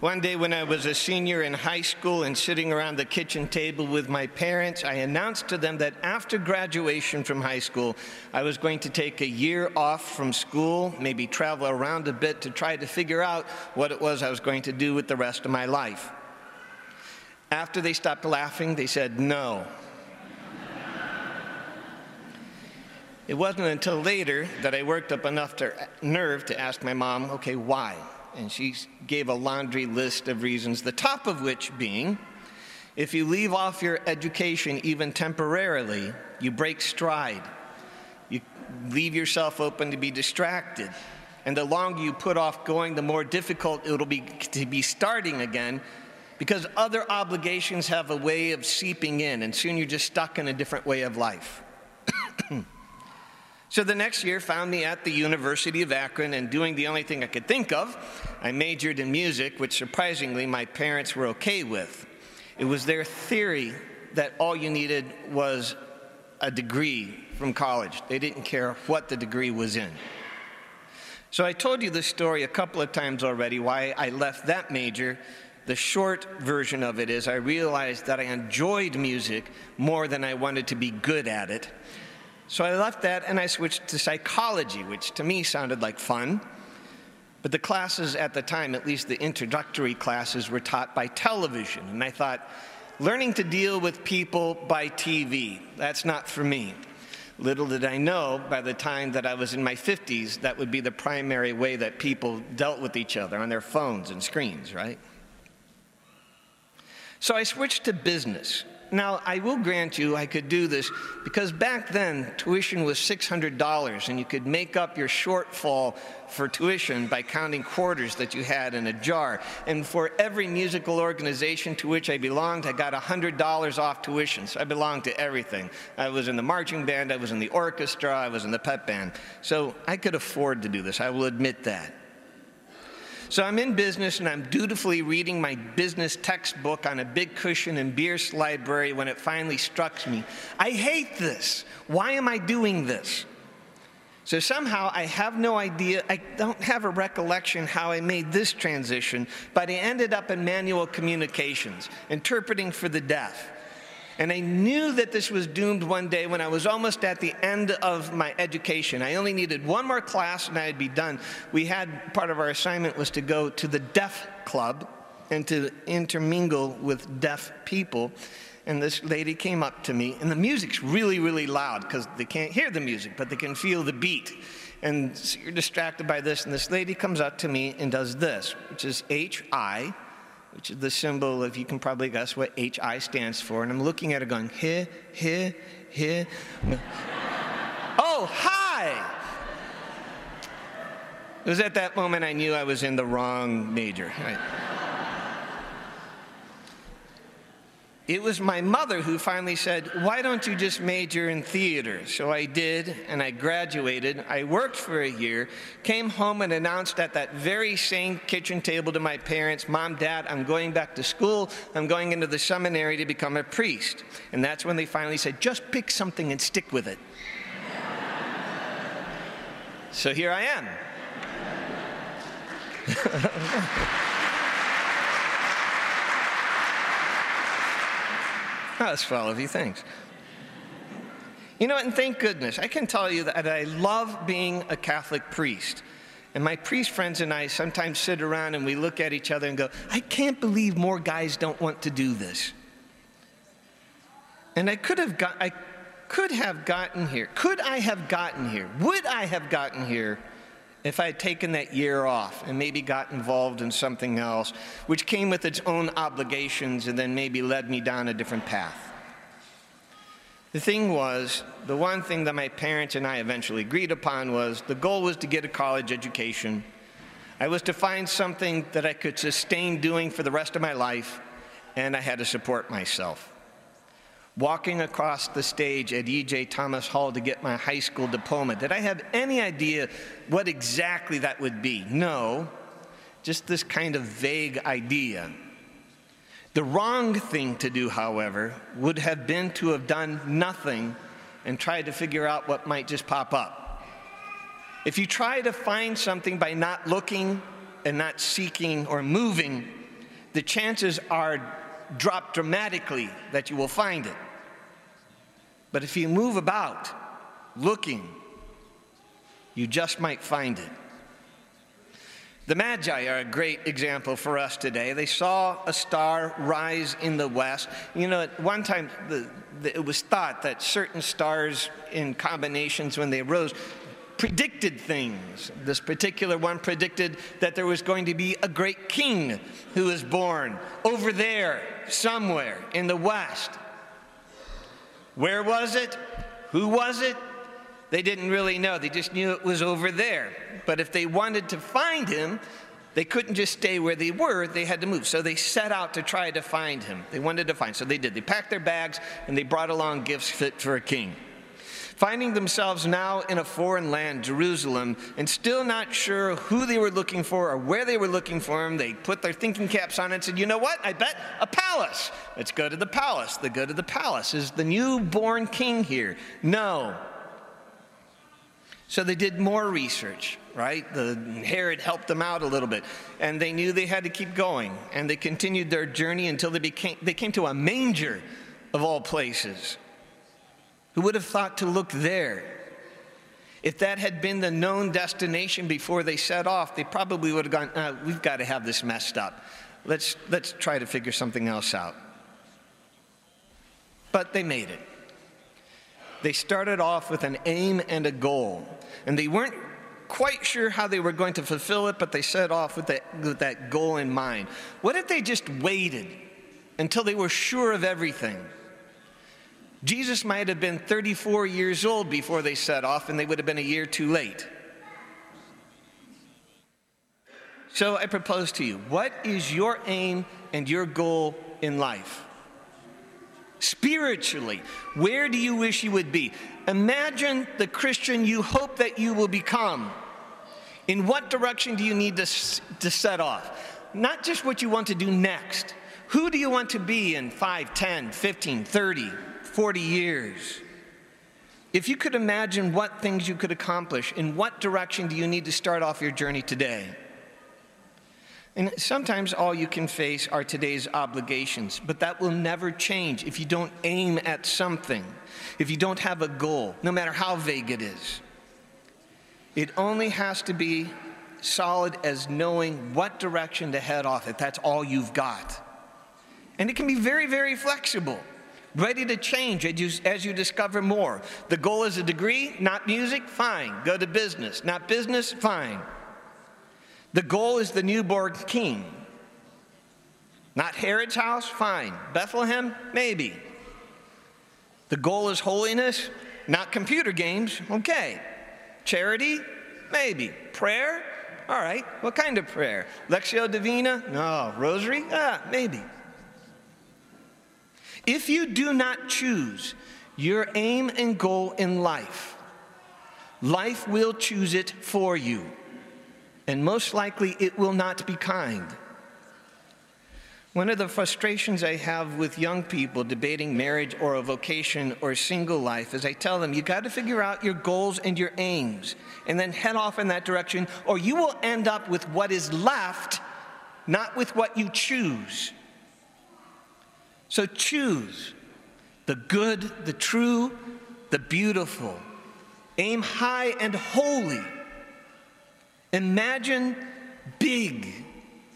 One day, when I was a senior in high school and sitting around the kitchen table with my parents, I announced to them that after graduation from high school, I was going to take a year off from school, maybe travel around a bit to try to figure out what it was I was going to do with the rest of my life. After they stopped laughing, they said no. it wasn't until later that I worked up enough to, nerve to ask my mom, okay, why? And she gave a laundry list of reasons, the top of which being if you leave off your education even temporarily, you break stride. You leave yourself open to be distracted. And the longer you put off going, the more difficult it'll be to be starting again because other obligations have a way of seeping in, and soon you're just stuck in a different way of life. So the next year found me at the University of Akron and doing the only thing I could think of. I majored in music, which surprisingly my parents were okay with. It was their theory that all you needed was a degree from college. They didn't care what the degree was in. So I told you this story a couple of times already why I left that major. The short version of it is I realized that I enjoyed music more than I wanted to be good at it. So I left that and I switched to psychology, which to me sounded like fun. But the classes at the time, at least the introductory classes, were taught by television. And I thought, learning to deal with people by TV, that's not for me. Little did I know by the time that I was in my 50s, that would be the primary way that people dealt with each other on their phones and screens, right? So I switched to business. Now, I will grant you I could do this because back then tuition was $600 and you could make up your shortfall for tuition by counting quarters that you had in a jar. And for every musical organization to which I belonged, I got $100 off tuition. So I belonged to everything. I was in the marching band, I was in the orchestra, I was in the pep band. So I could afford to do this, I will admit that. So I'm in business and I'm dutifully reading my business textbook on a big cushion in Bierce Library when it finally struck me. I hate this. Why am I doing this? So somehow I have no idea, I don't have a recollection how I made this transition, but I ended up in manual communications, interpreting for the deaf. And I knew that this was doomed one day when I was almost at the end of my education. I only needed one more class and I'd be done. We had part of our assignment was to go to the deaf club and to intermingle with deaf people. And this lady came up to me, and the music's really, really loud because they can't hear the music, but they can feel the beat. And so you're distracted by this, and this lady comes up to me and does this, which is H I which is the symbol of, you can probably guess what HI stands for. And I'm looking at it going, here, here, here. oh, hi! It was at that moment I knew I was in the wrong major. It was my mother who finally said, Why don't you just major in theater? So I did, and I graduated. I worked for a year, came home and announced at that very same kitchen table to my parents, Mom, Dad, I'm going back to school. I'm going into the seminary to become a priest. And that's when they finally said, Just pick something and stick with it. so here I am. That's for of you. Thanks. You know, and thank goodness, I can tell you that I love being a Catholic priest. And my priest friends and I sometimes sit around and we look at each other and go, I can't believe more guys don't want to do this. And I could have got, I could have gotten here. Could I have gotten here? Would I have gotten here if I had taken that year off and maybe got involved in something else, which came with its own obligations and then maybe led me down a different path. The thing was, the one thing that my parents and I eventually agreed upon was the goal was to get a college education. I was to find something that I could sustain doing for the rest of my life, and I had to support myself walking across the stage at E.J. Thomas Hall to get my high school diploma. Did I have any idea what exactly that would be? No, just this kind of vague idea. The wrong thing to do, however, would have been to have done nothing and tried to figure out what might just pop up. If you try to find something by not looking and not seeking or moving, the chances are drop dramatically that you will find it. But if you move about looking, you just might find it. The Magi are a great example for us today. They saw a star rise in the west. You know, at one time, the, the, it was thought that certain stars in combinations, when they rose, predicted things. This particular one predicted that there was going to be a great king who was born over there, somewhere in the west. Where was it? Who was it? They didn't really know. They just knew it was over there. But if they wanted to find him, they couldn't just stay where they were, they had to move. So they set out to try to find him. They wanted to find. So they did. They packed their bags and they brought along gifts fit for a king. Finding themselves now in a foreign land, Jerusalem, and still not sure who they were looking for or where they were looking for him, they put their thinking caps on and said, You know what? I bet a palace. Let's go to the palace. The go to the palace. Is the newborn king here? No. So they did more research, right? The Herod helped them out a little bit, and they knew they had to keep going, and they continued their journey until they became they came to a manger of all places. Who would have thought to look there? If that had been the known destination before they set off, they probably would have gone, uh, we've got to have this messed up. Let's, let's try to figure something else out. But they made it. They started off with an aim and a goal, and they weren't quite sure how they were going to fulfill it, but they set off with that, with that goal in mind. What if they just waited until they were sure of everything? Jesus might have been 34 years old before they set off, and they would have been a year too late. So I propose to you what is your aim and your goal in life? Spiritually, where do you wish you would be? Imagine the Christian you hope that you will become. In what direction do you need to, to set off? Not just what you want to do next. Who do you want to be in 5, 10, 15, 30, 40 years? If you could imagine what things you could accomplish, in what direction do you need to start off your journey today? And sometimes all you can face are today's obligations, but that will never change if you don't aim at something, if you don't have a goal, no matter how vague it is. It only has to be solid as knowing what direction to head off if that's all you've got. And it can be very, very flexible, ready to change as you, as you discover more. The goal is a degree, not music, fine. Go to business. Not business, fine. The goal is the newborn king. Not Herod's house? Fine. Bethlehem? Maybe. The goal is holiness, not computer games? Okay. Charity? Maybe. Prayer? All right. What kind of prayer? Lectio Divina? No. Rosary? Ah, maybe. If you do not choose your aim and goal in life, life will choose it for you and most likely it will not be kind. One of the frustrations I have with young people debating marriage or a vocation or single life is I tell them, you got to figure out your goals and your aims and then head off in that direction, or you will end up with what is left, not with what you choose. So choose the good, the true, the beautiful. Aim high and holy Imagine big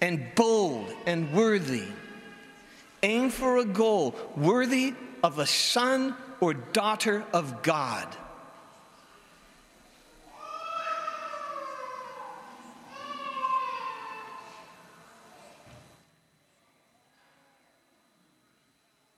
and bold and worthy. Aim for a goal worthy of a son or daughter of God.